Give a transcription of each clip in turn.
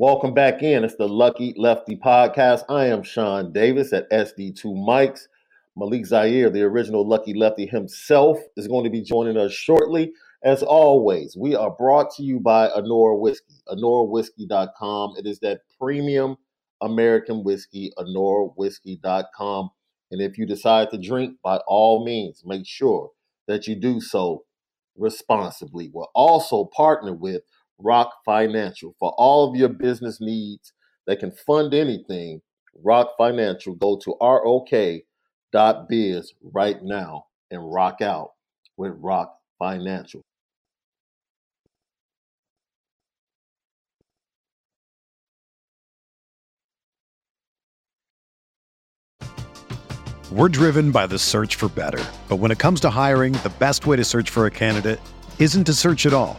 welcome back in. It's the Lucky Lefty podcast. I am Shaun Davis at SD2 Mics. Malik Zaire, the original Lucky Lefty himself, is going to be joining us shortly. As always, we are brought to you by Anora Whiskey, AnoraWhiskey.com. It is that premium American whiskey, AnoraWhiskey.com. And if you decide to drink, by all means, make sure that you do so responsibly. We're also partnered with Rok Financial for all of your business needs that can fund anything. Rok Financial, go to ROK.biz right now and rock out with Rok Financial. We're driven by the search for better. But when it comes to hiring, the best way to search for a candidate isn't to search at all.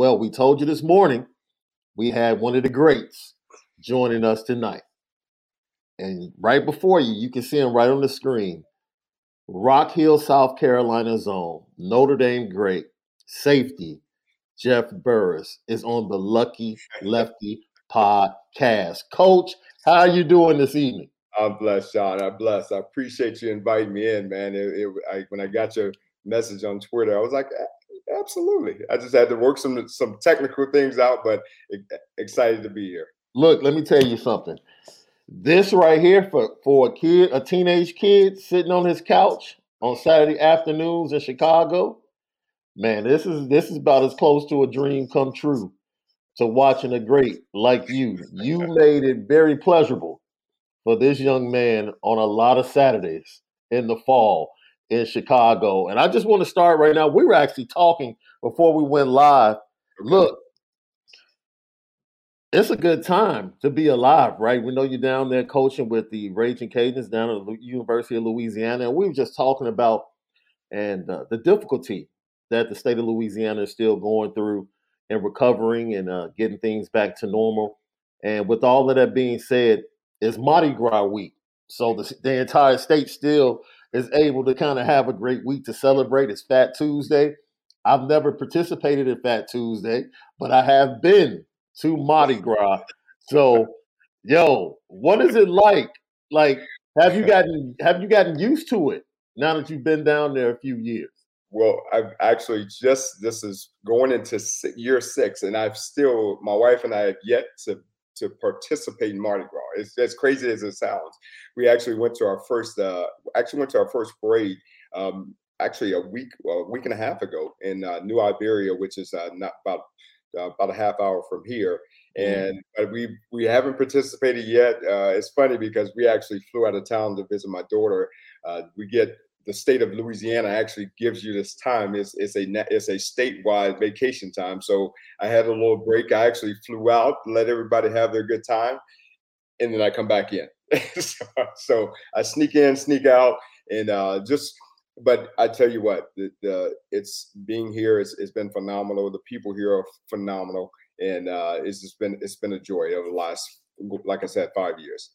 Well, we told you this morning we had one of the greats joining us tonight. And right before you, you can see him right on the screen. Rock Hill, South Carolina zone, Notre Dame great, safety, Jeff Burris is on the Lucky Lefty podcast. Coach, how are you doing this evening? I'm blessed, Shaun. I'm blessed. I appreciate you inviting me in, man. It, it, I, when I got your message on Twitter, I was like, Absolutely. I just had to work some some technical things out, but excited to be here. Look, let me tell you something. This right here for for a kid, a teenage kid sitting on his couch on Saturday afternoons in Chicago, man, this is this is about as close to a dream come true to watching a great like you. You made it very pleasurable for this young man on a lot of Saturdays in the fall in Chicago. And I just want to start right now. We were actually talking before we went live. Look, it's a good time to be alive, right? We know you're down there coaching with the Raging Cajuns down at the University of Louisiana, and we were just talking about and uh, the difficulty that the state of Louisiana is still going through and recovering and uh, getting things back to normal. And with all of that being said, it's Mardi Gras week, so the, the entire state still is able to kind of have a great week to celebrate. It's Fat Tuesday. I've never participated in Fat Tuesday, but I have been to Mardi Gras. So, yo, what is it like? Like, have you gotten have you gotten used to it now that you've been down there a few years? Well, I've actually just this is going into year six, and I've still my wife and I have yet to to participate in Mardi Gras. It's as crazy as it sounds. We actually went to our first uh, actually went to our first parade um, actually a week well, a week and a half ago in uh, New Iberia, which is uh, not about uh, about a half hour from here. Mm. And mm. we we haven't participated yet. Uh, it's funny because we actually flew out of town to visit my daughter. Uh, we get the state of Louisiana actually gives you this time. It's, it's a it's a statewide vacation time. So I had a little break. I actually flew out, let everybody have their good time, and then I come back in. so, so, I sneak in, sneak out, and uh, just. But I tell you what, the, the it's being here. It's, it's been phenomenal. The people here are phenomenal, and uh, it's just been it's been a joy over the last, like I said, five years.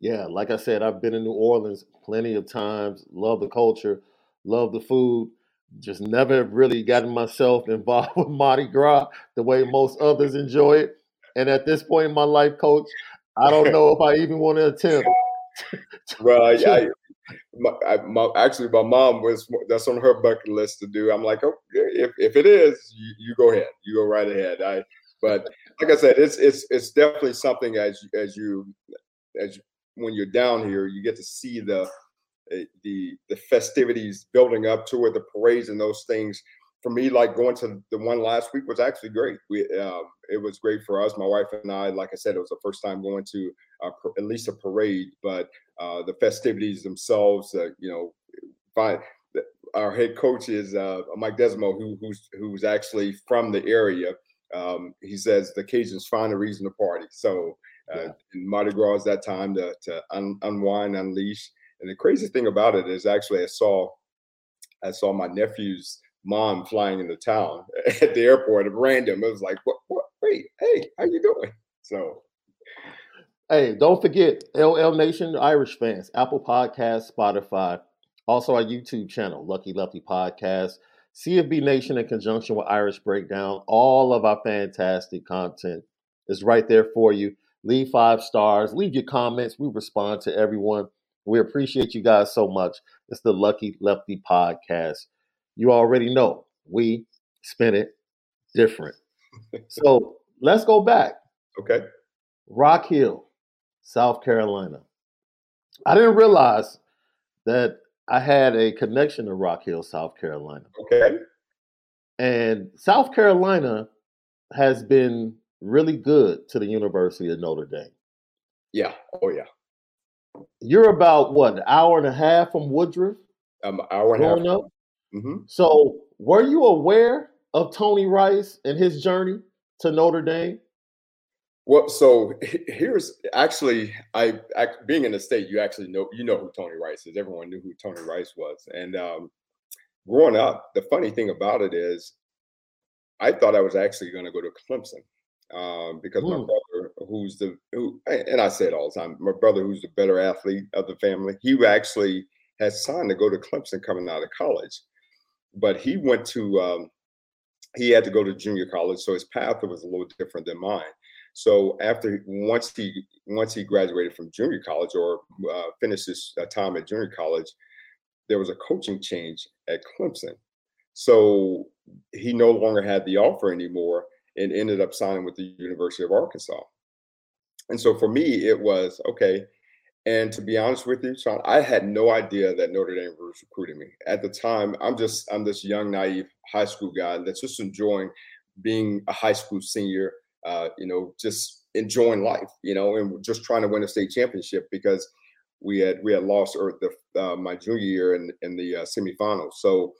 Yeah, like I said, I've been in New Orleans plenty of times. Love the culture, love the food. Just never really gotten myself involved with Mardi Gras the way most others enjoy it. And at this point in my life, coach, I don't know if I even want to attempt. well, I, I, my, I, my, actually, my mom was that's on her bucket list to do. I'm like, oh, if, if it is, you, you go ahead, you go right ahead. I, but like I said, it's it's it's definitely something as as you as when you're down here, you get to see the eh, the the festivities building up to it, the parades and those things. For me, like going to the one last week was actually great. We um, it was great for us, my wife and I. Like I said, it was the first time going to at least a parade, but uh, the festivities themselves, uh, you know, fine. Our head coach is uh, Mike Desormeaux, who, who's who's actually from the area. Um, he says the Cajuns find a reason to party. So uh, yeah. Mardi Gras is that time to, to un, unwind, unleash. And the crazy thing about it is actually I saw I saw my nephew's mom flying into town at the airport at random. It was like, what, what wait, hey, how you doing? So Hey, don't forget LL Nation Irish fans, Apple Podcast, Spotify, also our YouTube channel, Lucky Lefty Podcast, CFB Nation in conjunction with Irish Breakdown. All of our fantastic content is right there for you. Leave five stars. Leave your comments. We respond to everyone. We appreciate you guys so much. It's the Lucky Lefty Podcast. You already know we spin it different. so let's go back. Okay. Rock Hill, South Carolina. I didn't realize that I had a connection to Rock Hill, South Carolina. Okay. And South Carolina has been really good to the University of Notre Dame. Yeah. Oh, yeah. You're about what, an hour and a half from Woodruff? Um, hour and a half. Up? Mm-hmm. So, were you aware of Tony Rice and his journey to Notre Dame? Well, so here's actually I, I, being in the state, you actually know you know who Tony Rice is. Everyone knew who Tony Rice was, and um, growing up, the funny thing about it is, I thought I was actually going to go to Clemson um, because mm. my brother, who's the who, and I say it all the time, my brother, who's the better athlete of the family, he actually has signed to go to Clemson coming out of college, but he went to um, he had to go to junior college, so his path was a little different than mine. So after once he once he graduated from junior college or uh, finished his uh, time at junior college, there was a coaching change at Clemson. So he no longer had the offer anymore and ended up signing with the University of Arkansas. And so for me, it was okay. And to be honest with you, Shaun, I had no idea that Notre Dame was recruiting me at the time. I'm just I'm this young, naive high school guy that's just enjoying being a high school senior. Uh, you know, just enjoying life. You know, and just trying to win a state championship because we had we had lost the uh, my junior year in in the uh, semifinals. So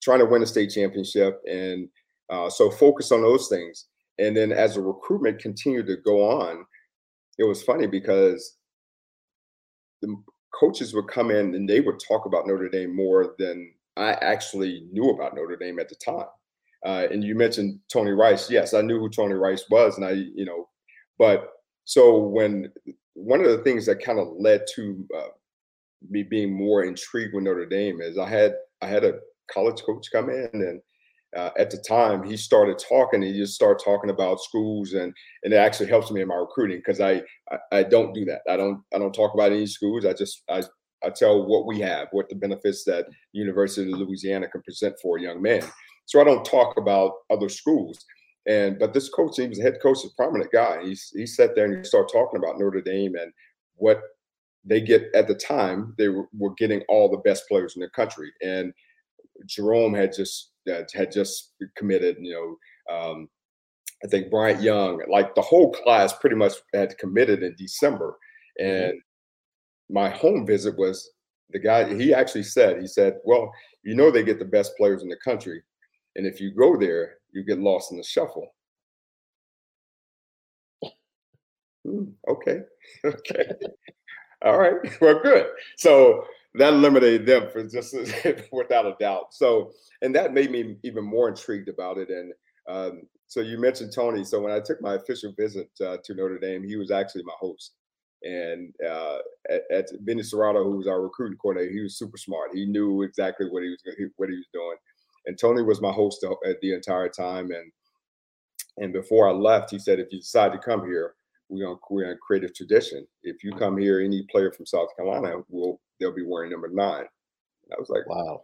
trying to win a state championship, and uh, so focus on those things. And then as the recruitment continued to go on, it was funny because the coaches would come in and they would talk about Notre Dame more than I actually knew about Notre Dame at the time. Uh, and you mentioned Tony Rice. Yes, I knew who Tony Rice was, and I, you know, but so when one of the things that kind of led to uh, me being more intrigued with Notre Dame is I had I had a college coach come in and uh, at the time he started talking he just started talking about schools and and it actually helps me in my recruiting because I, I, I don't do that. I don't i don't talk about any schools. I just i i tell what we have what the benefits that university of louisiana can present for a young man. So i don't talk about other schools. And but this coach he was a head coach a prominent guy he, he sat there and he started talking about notre dame and what they get at the time they were, were getting all the best players in the country. And jerome had just that had just committed. You know, um, I think Bryant Young, like the whole class, pretty much had committed in December. Mm-hmm. And mm-hmm. my home visit was the guy. He actually said, he said, "Well, you know, they get the best players in the country, and if you go there, you get lost in the shuffle." Hmm, okay, okay, all right. Well, good. So that eliminated them for just without a doubt. So, and that made me even more intrigued about it. And um, so you mentioned Tony. So when I took my official visit uh, to Notre Dame, he was actually my host. And uh, at, at Vinny Cerrato, who was our recruiting coordinator, he was super smart. He knew exactly what he was what he was doing. And Tony was my host at the entire time. And and before I left, he said, if you decide to come here, we're gonna we're create a tradition. If you come here, any player from South Carolina will they'll be wearing number nine. And I was like, wow,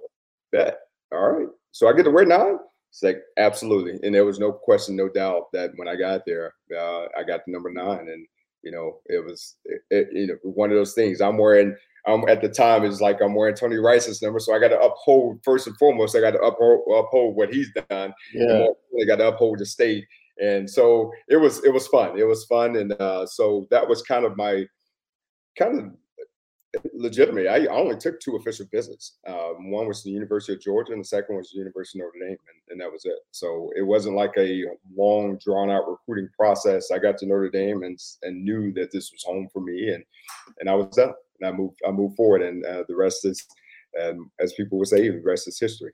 bet. All right. So I get to wear nine? It's like, absolutely. And there was no question, no doubt that when I got there, uh, I got the number nine. And, you know, it was, it, it, you know, one of those things. I'm wearing, I'm at the time, it's like I'm wearing Tony Rice's number. So I got to uphold, first and foremost, I got to uphold, uphold what he's done. Yeah. I got to uphold the state. And so it was, it was fun. It was fun. And uh, so that was kind of my, kind of legitimately, I, only took two official visits. Um, one was the University of Georgia, and the second was the University of Notre Dame, and, and, that was it. So it wasn't like a long, drawn out recruiting process. I got to Notre Dame and and knew that this was home for me, and and I was done. And I moved I moved forward, and uh, the rest is, um, as people would say, the rest is history.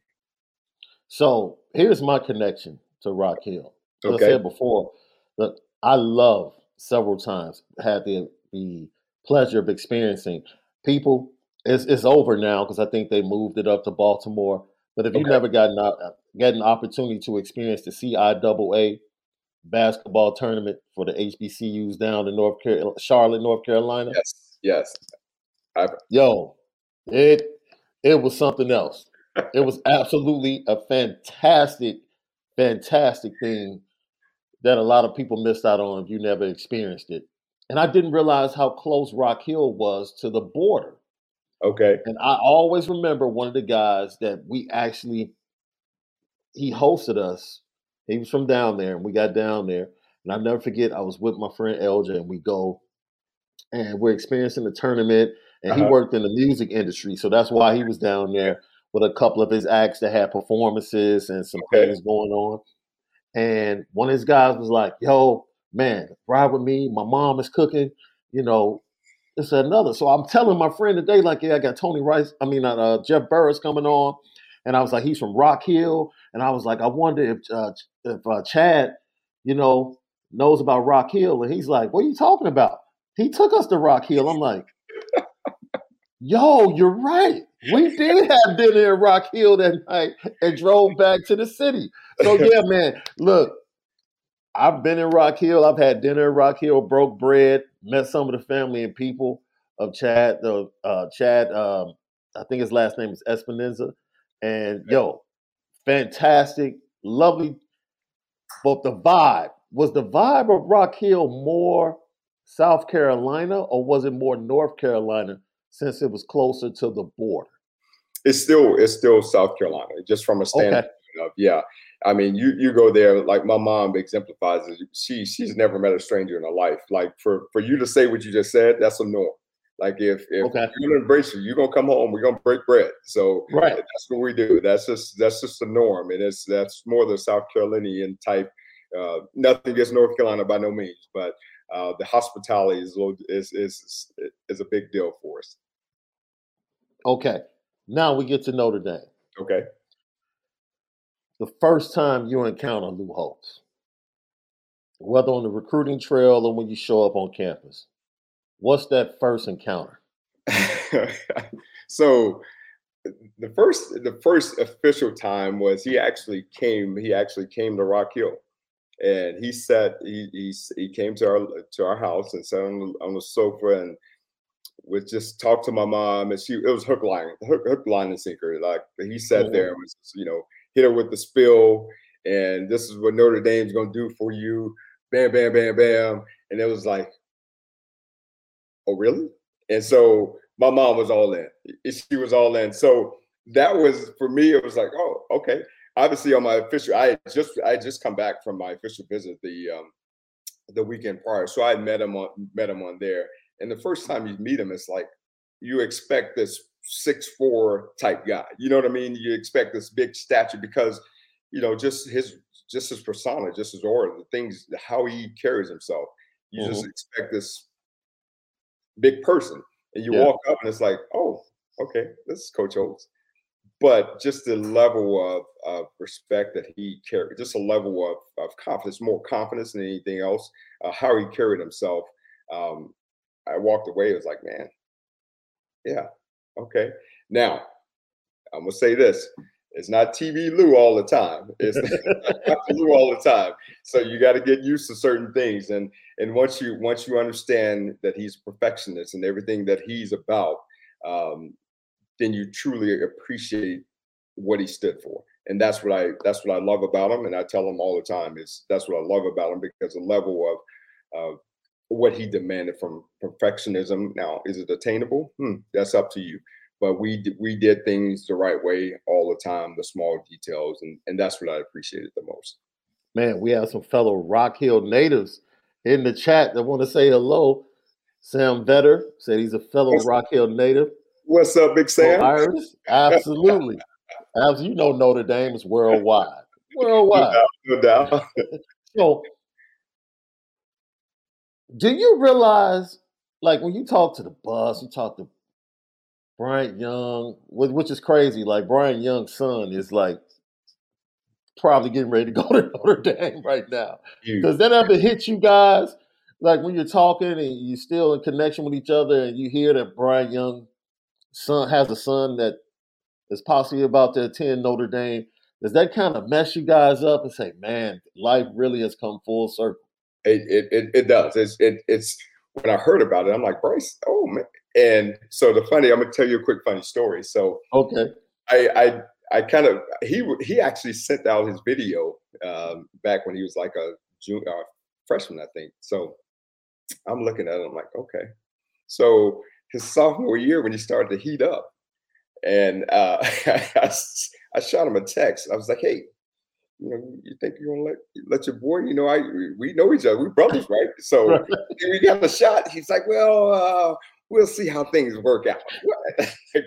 So here's my connection to Rock Hill. As. I said before, that I love several times had the the pleasure of experiencing people, it's it's over now because I think they moved it up to Baltimore. But if you never gotten out, uh, get an opportunity to experience the CIAA basketball tournament for the HBCUs down in North Carolina, Charlotte, North Carolina. Yes, yes. I've... Yo, it it was something else. it was absolutely a fantastic, fantastic thing that a lot of people missed out on if you never experienced it and I didn't realize how close Rock Hill was to the border. Okay. And I always remember one of the guys that we actually he hosted us. He was from down there, and we got down there. And I'll never forget, I was with my friend LJ, and we go and we're experiencing the tournament. And uh-huh. he worked in the music industry, so that's why he was down there with a couple of his acts that had performances and some okay. things going on. And one of his guys was like, "Yo, man, ride with me. My mom is cooking, you know, it's another. So I'm telling my friend today, like, yeah, I got Tony Rice, I mean, uh, uh, Jeff Burris coming on. And I was like, he's from Rock Hill. And I was like, I wonder if, uh, if uh, Chad, you know, knows about Rock Hill. And he's like, what are you talking about? He took us to Rock Hill. I'm like, yo, you're right. We did have dinner in Rock Hill that night and drove back to the city. So yeah, man, look, I've been in Rock Hill. I've had dinner in Rock Hill, broke bread, met some of the family and people of Chad. The uh, Chad, um, I think his last name is Espinoza, and yo, fantastic, lovely. But the vibe was the vibe of Rock Hill more South Carolina, or was it more North Carolina since it was closer to the border? It's still it's still South Carolina, just from a standpoint okay. of yeah. I mean, you you go there like my mom exemplifies it. She she's never met a stranger in her life. Like for for you to say what you just said, that's a norm. Like if if okay. you're gonna embrace you, you're gonna come home. We're gonna break bread. So right, that's what we do. That's just that's just the norm, and it's that's more the South Carolinian type. Uh, nothing against North Carolina by no means, but uh, the hospitality is, is is is a big deal for us. Okay, now we get to Notre Dame. Okay, the first time you encounter Lou Holtz, whether on the recruiting trail or when you show up on campus, what's that first encounter? so the first the first official time was he actually came he actually came to Rock Hill and he sat he he, he came to our to our house and sat on the, on the sofa and would just talk to my mom and she it was hook line hook, hook line and sinker like he sat mm-hmm. there and was you know hit her with the spill and this is what Notre Dame's gonna do for you bam bam bam bam and it was like oh really and so my mom was all in she was all in so that was for me it was like oh okay obviously on my official, I just I just come back from my official visit the um, the weekend prior, so I met him on met him on there. And the first time you meet him, it's like you expect this six four type guy. You know what I mean? You expect this big stature because you know just his just his persona, just his aura, the things, how he carries himself. You mm-hmm. just expect this big person, and you yeah. walk up and it's like, oh, okay, this is Coach Holtz but just the level of, of respect that he carried, just a level of, of confidence, more confidence than anything else, uh, how he carried himself. Um, I walked away, it was like, man, yeah, okay. Now, I'm gonna say this. It's not TV Lou all the time. It's Lou all the time. So you got to get used to certain things, and and once you once you understand that he's a perfectionist and everything that he's about, um, then you truly appreciate what he stood for. And that's what I that's what I love about him. And I tell him all the time is that's what I love about him because the level of of what he demanded from perfectionism. Now, is it attainable? Hmm, that's up to you. But we we did things the right way all the time, the small details, and and that's what I appreciated the most. Man, we have some fellow Rock Hill natives in the chat that want to say hello. Sam Vetter said he's a fellow Rock Hill native. What's up, Big Sam? Oh, Irish? Absolutely. As you know, Notre Dame is worldwide. Worldwide. No doubt. No doubt. so, do you realize, like, when you talk to the bus, you talk to Bryant Young, which is crazy. Like, Bryant Young's son is like probably getting ready to go to Notre Dame right now. Does that ever hit you guys? Like when you're talking and you're still in connection with each other and you hear that Bryant Young son has a son that is possibly about to attend Notre Dame, does that kind of mess you guys up and say, man, life really has come full circle? It it, it, does. It's it, it's when I heard about it, I'm like, Bryce, oh man. And so the funny, I'm gonna tell you a quick funny story. So okay, I I I kind of he he actually sent out his video um, back when he was like a junior uh, freshman, I think. So I'm looking at it, I'm like, okay. So his sophomore year when he started to heat up. And uh, I, I shot him a text. I was like, hey, you know, you think you're gonna let let your boy, you know, I we know each other, we brothers, right? So we got a shot. He's like, well, uh, we'll see how things work out.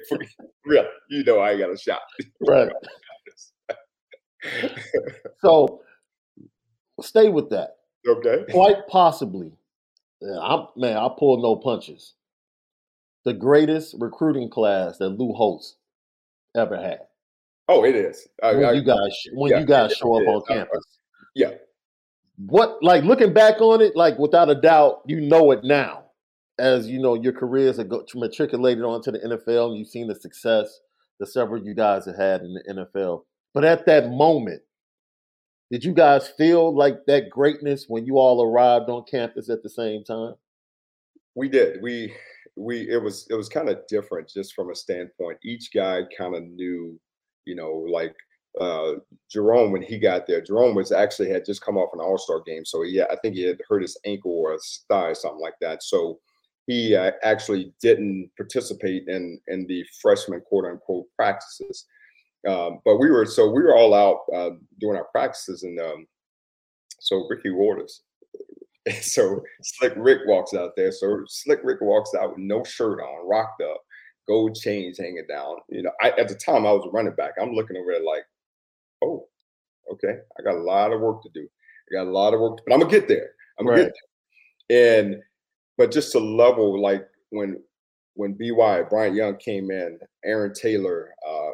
really, you know, I got a shot. Right. so stay with that. Okay. Quite possibly. Yeah, I'm man, I pull no punches the greatest recruiting class that Lou Holtz ever had. Oh, it is. I, when I, you guys when yeah, you guys show up on uh, uh, campus. yeah. What like looking back on it, like without a doubt, you know it now. As you know, your careers have matriculated onto the NFL, and you've seen the success that several of you guys have had in the NFL. But at that moment, did you guys feel like that greatness when you all arrived on campus at the same time? We did. We we it was it was kind of different just from a standpoint. Each guy kind of knew, you know, like uh Jerome when he got there. Jerome was actually had just come off an All Star game, so yeah, I think he had hurt his ankle or his thigh, something like that. So he uh, actually didn't participate in in the freshman quote unquote practices. Um, but we were so we were all out uh, doing our practices, and um, so Ricky Watters, so Slick Rick walks out there. So Slick Rick walks out with no shirt on, rocked up, gold chains hanging down. You know, I, at the time I was a running back. I'm looking over there like, oh, okay, I got a lot of work to do. I got a lot of work, but I'm gonna get there. I'm gonna right. get there. And but just to level, like when when BY Bryant Young came in, Aaron Taylor, uh,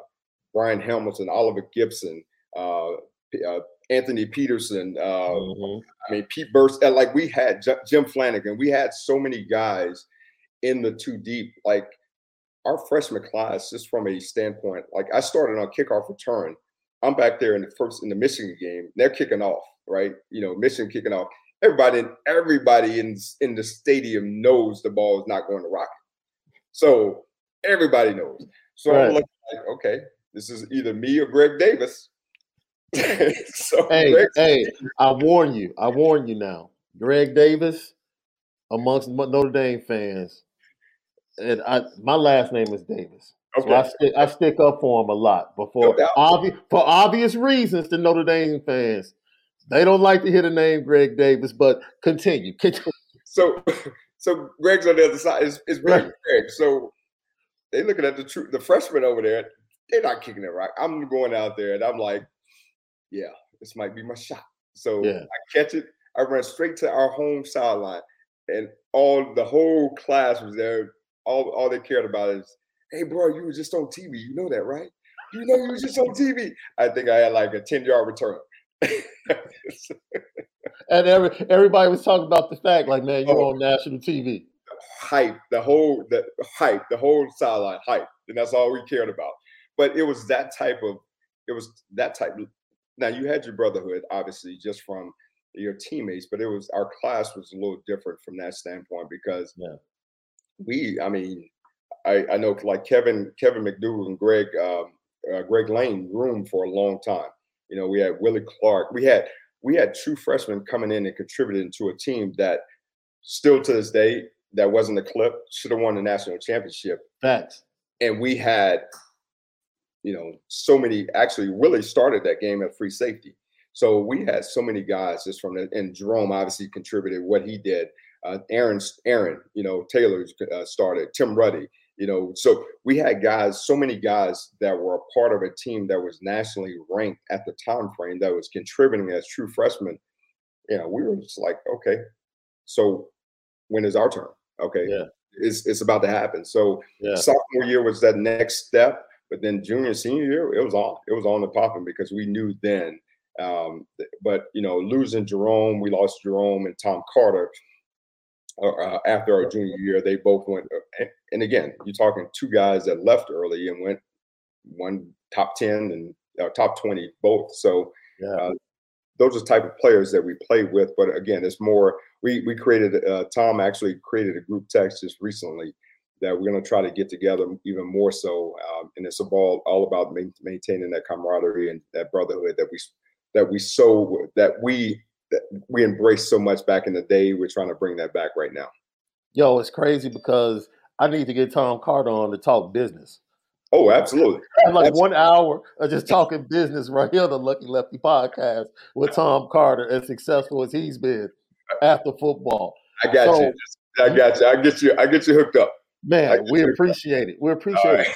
Brian Hamilton, Oliver Gibson, uh, uh, Anthony Peterson. Uh, mm-hmm. I mean, Pete Bercich. Like we had J- Jim Flanigan. We had so many guys in the two deep. Like our freshman class, just from a standpoint, like I started on kickoff return. I'm back there in the first in the Michigan game. They're kicking off, right? You know, Michigan kicking off. Everybody, everybody in in the stadium knows the ball is not going to rocket. So everybody knows. So right. I'm looking like, okay, this is either me or Greg Davis. so hey, Greg hey, I warn you. I warn you now. Greg Davis, amongst Notre Dame fans, and I, my last name is Davis. Okay. So I stick I stick up for him a lot. But for no obvious for obvious reasons, the Notre Dame fans, they don't like to hear the name Greg Davis. But continue. continue. So, so Greg's on the other side. Is is Greg? So they looking at the true the freshman over there they're not kicking it right. I'm going out there and I'm like, yeah, this might be my shot. So yeah. I catch it. I run straight to our home sideline, and all the whole class was there. All all they cared about is, hey, bro, you were just on TV. You know that, right? You know you were just on TV. I think I had like a 10 yard return. and every, everybody was talking about the fact, like, man, you're oh, on national TV. Hype, the whole the hype, the whole sideline hype, and that's all we cared about but it was that type of it was that type of, now you had your brotherhood obviously just from your teammates but it was our class was a little different from that standpoint because yeah. We i mean i i know like kevin kevin McDougal and greg um, uh, greg lane room for a long time you know we had willie clark we had we had true freshmen coming in and contributing to a team that still to this day that wasn't a clip should have won the national championship Facts. and we had you know, so many actually really started that game at free safety. So we had so many guys just from the, and Jerome obviously contributed what he did. Uh, Aaron, Aaron, you know, Taylor uh, started, Tim Ruddy, you know, so we had guys, so many guys that were a part of a team that was nationally ranked at the time frame that was contributing as true freshmen. You know, we were just like, okay, so when is our turn? Okay, yeah. it's it's about to happen. So yeah. sophomore year was that next step but then junior, senior year, it was on. It was on the popping because we knew then. Um, but you know, losing Jerome, we lost Jerome and Tom Carter uh, after our junior year. They both went. Uh, and again, you're talking two guys that left early and went one top ten and uh, top twenty both. So yeah. Uh, those are the type of players that we play with. But again, it's more. We we created. Uh, Tom actually created a group text just recently that we're going to try to get together even more so. Um, and it's all all about maintaining that camaraderie and that brotherhood that we that we so that we that we embraced so much back in the day. We're trying to bring that back right now. Yo, it's crazy because I need to get Tom Carter on to talk business. Oh, absolutely. like absolutely. one hour of just talking business right here, on the Lucky Lefty podcast with Tom Carter, as successful as he's been after football. I got so, you. I got you. I get you. I get you hooked up. Man, we appreciate it. We appreciate right. it.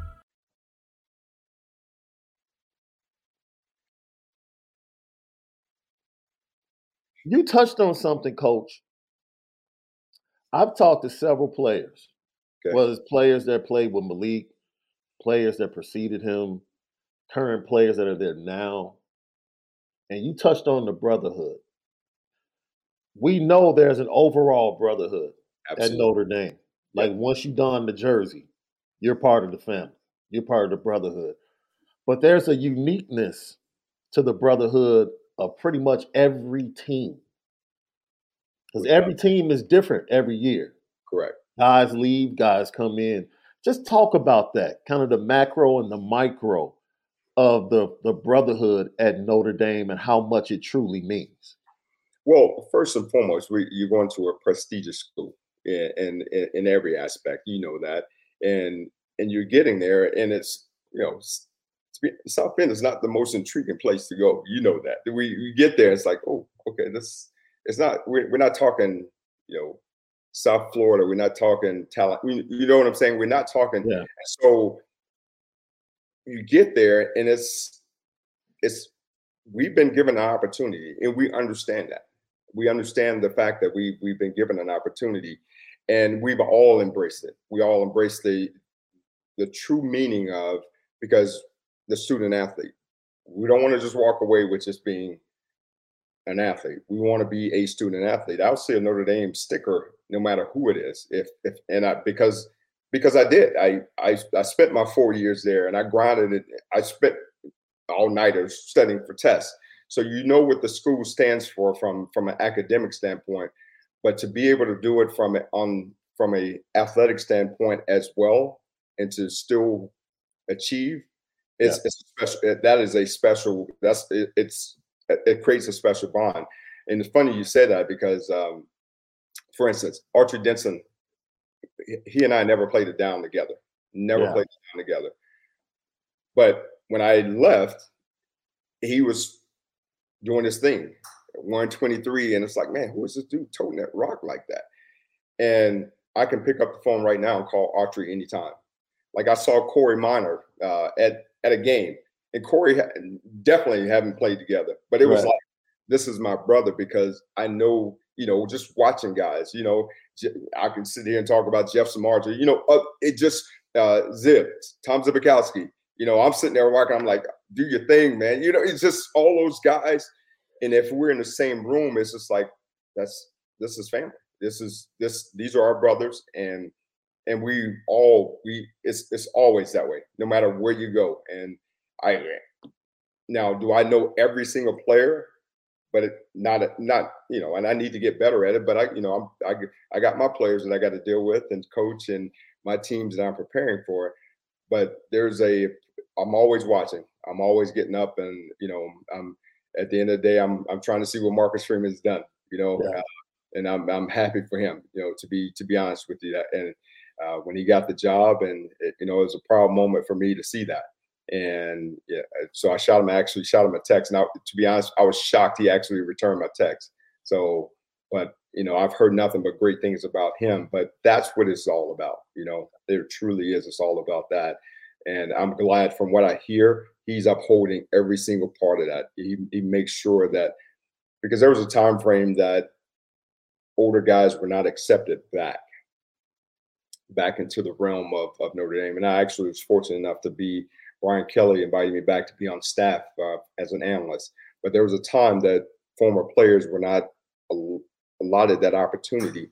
You touched on something, Coach. I've talked to several players, okay. whether it's players that played with Malik, players that preceded him, current players that are there now, and you touched on the brotherhood. We know there's an overall brotherhood Absolutely. at Notre Dame. Like yep. once you don the jersey, you're part of the family. You're part of the brotherhood. but there's a uniqueness to the brotherhood of pretty much every team. Because every team is different every year. Correct. Guys leave, guys come in. Just talk about that, kind of the macro and the micro of the, the brotherhood at Notre Dame and how much it truly means. Well, first and foremost, we, you're going to a prestigious school in, in in every aspect. You know that, and and you're getting there, and it's you know South Bend is not the most intriguing place to go. You know that. We, we get there, it's like, oh, okay, this it's not. We're, we're not talking, you know, South Florida. We're not talking talent. You know what I'm saying? We're not talking. Yeah. So you get there, and it's it's we've been given an opportunity, and we understand that. We understand the fact that we we've been given an opportunity, and we've all embraced it. We all embrace the the true meaning of because the student athlete. We don't want to just walk away with just being an athlete. We want to be a student athlete. I'll see a Notre Dame sticker no matter who it is. If if and I because because I did. I I I spent my four years there and I grinded it. I spent all nighters studying for tests. So you know what the school stands for from from an academic standpoint, but to be able to do it from on from a athletic standpoint as well, and to still achieve, it's, yeah. it's special. That is a special. That's it, it's it creates a special bond. And it's funny you say that because, um, for instance, Autry Denson, he and I never played it down together. Never yeah. played it down together. But when I left, he was doing his thing, 123, and it's like, man, who is this dude toting that rock like that? And I can pick up the phone right now and call Autry anytime. Like I saw Corey Minor uh, at at a game, and Corey definitely haven't played together, but it was like this is my brother because I know you know just watching guys. You know, I can sit here and talk about Jeff Samardzija. You know, uh, it just uh, Zip, Tom Zbikowski. You know, I'm sitting there watching. I'm like, do your thing, man. You know, it's just all those guys. And if we're in the same room, it's just like that's this is family. This is this. These are our brothers, and and we all we it's it's always that way, no matter where you go. And I now do I know every single player, but it, not not you know, and I need to get better at it. But I you know I'm I I got my players that I got to deal with and coach and my teams that I'm preparing for. But there's a I'm always watching. I'm always getting up and you know I'm at the end of the day I'm I'm trying to see what Marcus Freeman's done. You know. Yeah. Uh, and I'm, I'm happy for him, you know, to be to be honest with you. That and uh, when he got the job, and it, you know it was a proud moment for me to see that. And yeah, so I shot him. actually shot him a text. Now, to be honest, I was shocked he actually returned my text. So, but you know, I've heard nothing but great things about him. But that's what it's all about. You know, there truly is. It's all about that. And I'm glad from what I hear, he's upholding every single part of that. He, he makes sure that because there was a time frame that older guys were not accepted back back into the realm of, of Notre Dame. And I actually was fortunate enough to be, Brian Kelly invited me back to be on staff uh, as an analyst. But there was a time that former players were not allotted that opportunity.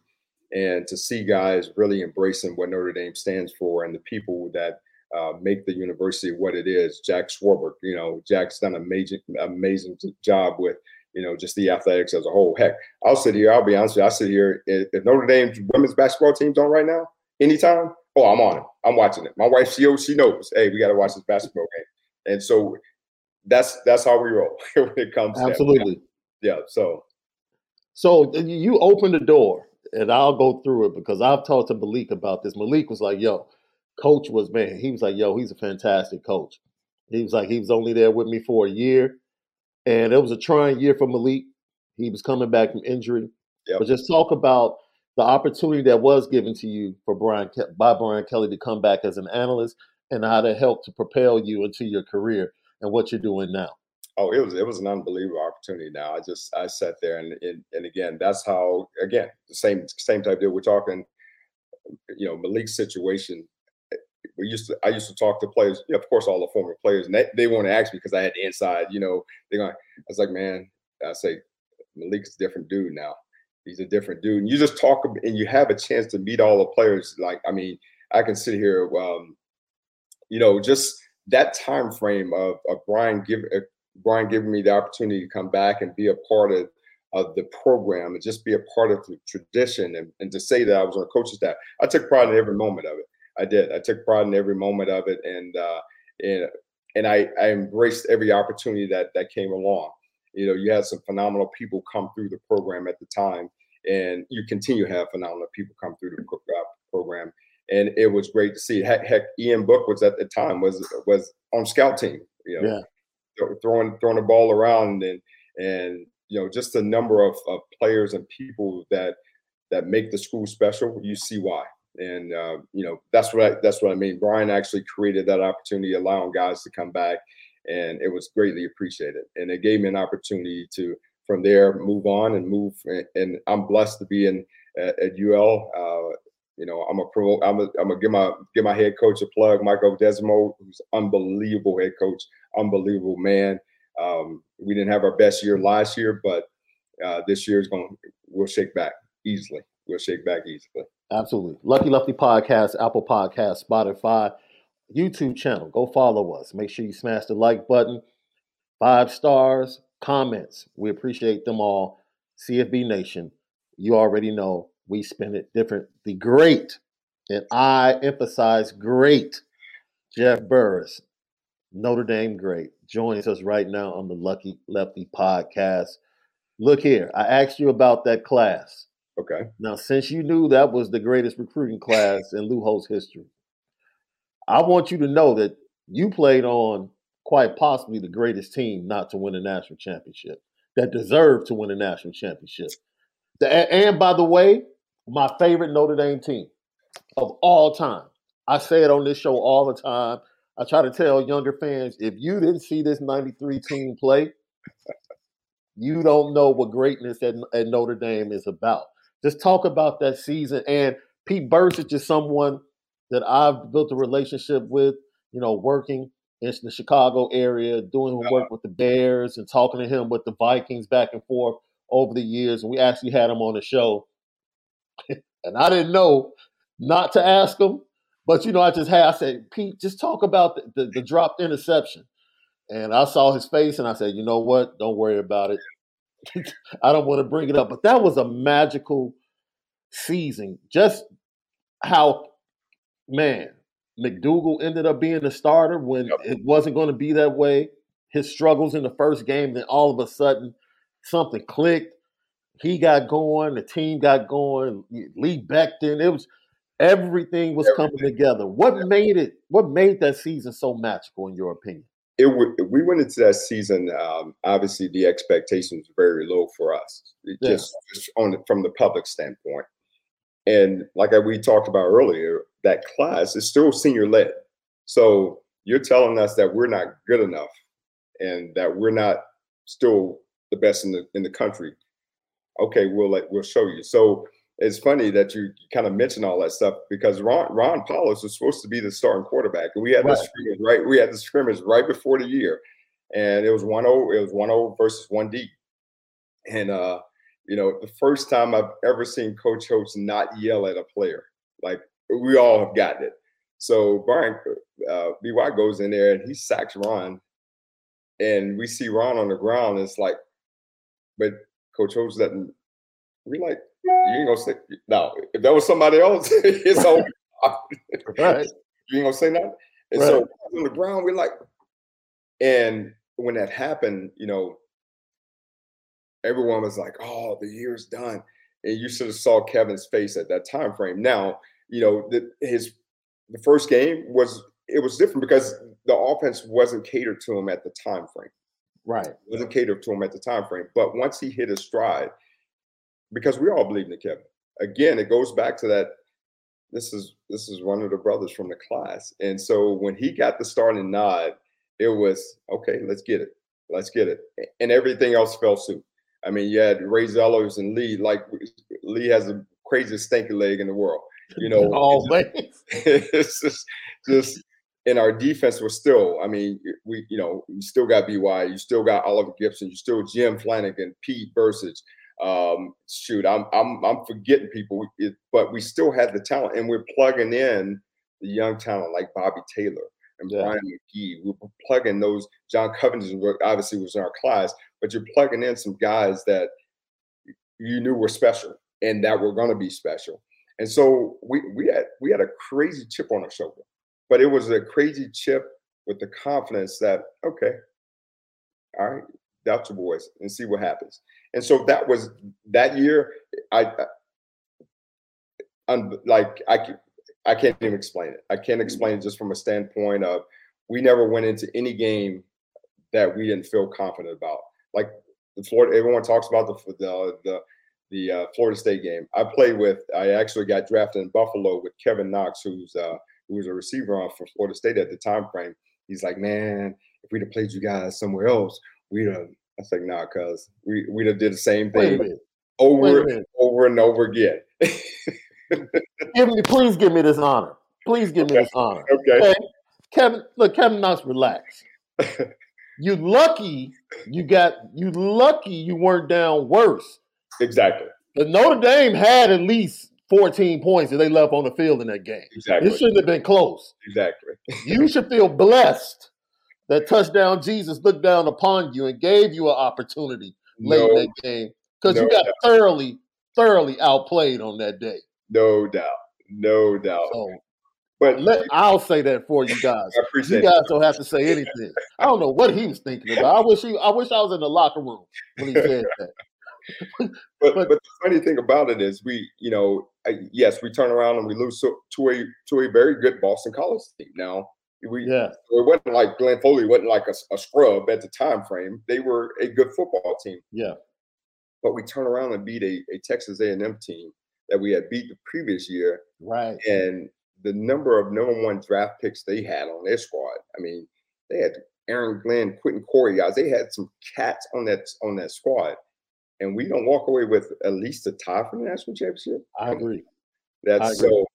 And to see guys really embracing what Notre Dame stands for and the people that uh, make the university what it is. Jack Swarbrick, you know, Jack's done an amazing, amazing job with, you know, just the athletics as a whole. Heck, I'll sit here. I'll be honest with you. I sit here. If Notre Dame's women's basketball team's on right now, anytime, oh, I'm on it. I'm watching it. My wife, she she knows, hey, we got to watch this basketball game, and so that's that's how we roll when it comes. Absolutely. yeah. So. So uh, you open the door, and I'll go through it because I've talked to Malik about this. Malik was like, "Yo, coach was man." He was like, "Yo, he's a fantastic coach." He was like, he was only there with me for a year, and it was a trying year for Malik. He was coming back from injury. Yep. But just talk about the opportunity that was given to you for Brian by Brian Kelly to come back as an analyst and how to help to propel you into your career and what you're doing now. Oh, it was it was an unbelievable opportunity. Now I just I sat there and and, and again that's how again the same same type deal. We're talking, you know, Malik's situation. We used to I used to talk to players, of course, all the former players, and they, they want to ask me because I had the inside. You know, they're going. I was like, man, I say Malik's a different dude now he's a different dude. And you just talk and you have a chance to meet all the players. Like, I mean, I can sit here, um, you know, just that time frame of, of Brian give uh, Brian giving me the opportunity to come back and be a part of of the program and just be a part of the tradition and, and to say that I was on a coach's staff, I took pride in every moment of it. I did. I took pride in every moment of it, and uh, and and I, I embraced every opportunity that that came along. You know, you had some phenomenal people come through the program at the time, and you continue to have phenomenal people come through the uh, program. And it was great to see. Heck, heck, Ian Book was at the time was was on scout team. You know, yeah. throwing throwing the ball around and and you know just the number of, of players and people that that make the school special. You see why and uh, you know that's what I, that's what I mean. Brian actually created that opportunity, allowing guys to come back, and it was greatly appreciated. And it gave me an opportunity to from there move on and move. And, and I'm blessed to be in at, at UL. Uh, you know, I'm a pro. I'm a, I'm gonna give my give my head coach a plug, Michael Desormeaux, who's unbelievable head coach, unbelievable man. Um, we didn't have our best year last year, but uh, this year is going to we'll shake back easily. We'll shake back easily. Absolutely. Lucky Lefty Podcast, Apple Podcast, Spotify, YouTube channel. Go follow us. Make sure you smash the like button. Five stars, comments. We appreciate them all. CFB Nation, you already know we spin it different. The great, and I emphasize great, Jeff Burris, Notre Dame great, joins us right now on the Lucky Lefty Podcast. Look here, I asked you about that class. Okay. Now, since you knew that was the greatest recruiting class in Lou Holtz history, I want you to know that you played on quite possibly the greatest team not to win a national championship, that deserved to win a national championship. And by the way, my favorite Notre Dame team of all time. I say it on this show all the time. I try to tell younger fans if you didn't see this 93 team play, you don't know what greatness at, at Notre Dame is about. Just talk about that season. And Pete Bercich is someone that I've built a relationship with, you know, working in the Chicago area, doing uh-huh. work with the Bears and talking to him with the Vikings back and forth over the years. And we actually had him on the show. and I didn't know not to ask him, but you know, I just had I said, Pete, just talk about the, the, the dropped interception. And I saw his face and I said, you know what? Don't worry about it. I don't want to bring it up, but that was a magical season. Just how, man, McDougal ended up being the starter when yep. it wasn't going to be that way. His struggles in the first game, then all of a sudden something clicked. He got going, the team got going. Lee Becton, it was everything was everything. coming together. What made it? What made that season so magical, in your opinion? it we went into that season. Um, obviously, the expectations were very low for us, yeah. just, just on from the public standpoint. And like we talked about earlier, that class is still senior led. So you're telling us that we're not good enough, and that we're not still the best in the in the country. Okay, we'll let we'll show you. So it's funny that you kind of mention all that stuff because Ron Ron Powlus was supposed to be the starting quarterback, and we had right. the scrimmage right. We had the scrimmage right before the year, and it was one zero. Oh, it was one zero oh versus one D, and uh, you know, the first time I've ever seen Coach Holtz not yell at a player. Like we all have gotten it. So Brian uh, By goes in there and he sacks Ron, and we see Ron on the ground. it's like, but Coach Holtz doesn't. We like you ain't gonna say no. If that was somebody else, it's over. right. You ain't gonna say nothing. And right. so on the ground, we're like, and when that happened, you know, everyone was like, "Oh, the year's done," and you should have saw Kevin's face at that time frame. Now, you know, the, his the first game was it was different because the offense wasn't catered to him at the time frame. Right, it wasn't catered to him at the time frame. But once he hit his stride, because we all believe in Kevin. Again, it goes back to that. This is this is one of the brothers from the class, and so when he got the starting nod, it was okay. Let's get it. Let's get it, and everything else fell suit. I mean, you had Ray Zellars and Lee. Like Lee has the craziest stinky leg in the world. You know, always. it's just, just and our defense was still. I mean, we you know you still got By, you still got Oliver Gibson, you still Jim Flanigan, Pete Bercich, um, shoot, I'm I'm I'm forgetting people, but we still had the talent, and we're plugging in the young talent like Bobby Taylor, and Yeah. Brian Magee. We were plugging those. John Covington obviously was in our class, but you're plugging in some guys that you knew were special and that were going to be special. And so we we had we had a crazy chip on our shoulder, but it was a crazy chip with the confidence that okay, all right, doubt your boys and see what happens. And so that was that year. I, I un, like I I can't even explain it. I can't explain it just from a standpoint of we never went into any game that we didn't feel confident about. Like the Florida, everyone talks about the the the, the uh, Florida State game. I played with. I actually got drafted in Buffalo with Kevin Knox, who's uh, who was a receiver on for Florida State at the time frame. He's like, man, if we'd have played you guys somewhere else, we'd have. I was like, nah, cuz we we'd have did the same thing minute. Wait a over minute. over and over again. Give me, please give me this honor. Please give me Okay. this honor. okay. Okay. Kevin, look, Kevin Knox, relax. You lucky you got you lucky you weren't down worse. Exactly. But Notre Dame had at least 14 points that they left on the field in that game. Exactly. It shouldn't have been close. Exactly. You should feel blessed that touchdown Jesus looked down upon you and gave you an opportunity late in that game because you got doubt. thoroughly, thoroughly outplayed on that day. no doubt. No doubt. So But let, I'll say that for you guys. I You guys it. don't have to say anything. I don't know what he was thinking about. I wish he, I wish I was in the locker room when he said that. But, but- but the funny thing about it is, we, you know, I, yes, we turn around and we lose to, to a to a very good Boston College team. Now, we Yeah, it wasn't like Glenn Foley wasn't like a, a scrub at the time frame. They were a good football team. yeah, But we turn around and beat a, a Texas A&M team that we had beat the previous year, right. and the number of number one draft picks they had on their squad. I mean, they had Aaron Glenn, Quentin Coryatt guys. They had some cats on that on that squad, and we don't walk away with at least a tie for the national championship. I agree. That's I agree. so.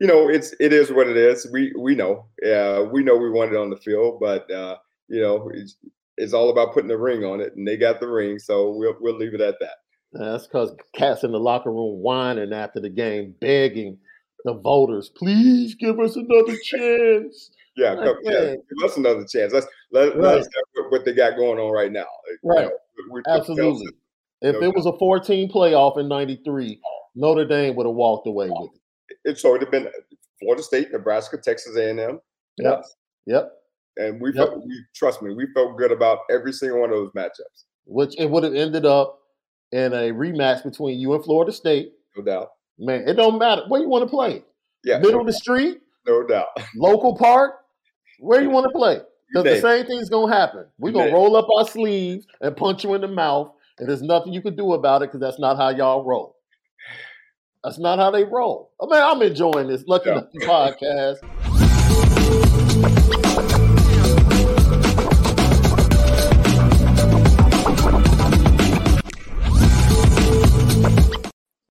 You know, it's it is what it is. We we know, yeah, we know we won it on the field, but uh, you know, it's it's all about putting the ring on it, and they got the ring, so we'll we'll leave it at that. That's because cats in the locker room whining after the game, begging the voters, please give us another chance. Yeah, Like, come, yeah, give us another chance. Let's let, Right. let's have what- what they got going on right now. You Right. know, we- we- Absolutely. If No it was a 14 playoff in 93, Notre Dame would have walked away with it. It's already been Florida State, Nebraska, Texas A&M, Yep. Yep. and we Yep. felt, we trust me, we felt good about every single one of those matchups, Which it would have ended up in a rematch between you and Florida State. no doubt. Man, it don't matter where you want to play. Yeah, Middle of the street, no doubt. local park, where you want to play. Because the same thing's gonna happen. We're gonna roll up our sleeves and punch you in the mouth, and there's nothing you can do about it because that's not how y'all roll. That's not how they roll. Oh, I mean, I'm enjoying this Lucky Yeah. Lucky podcast.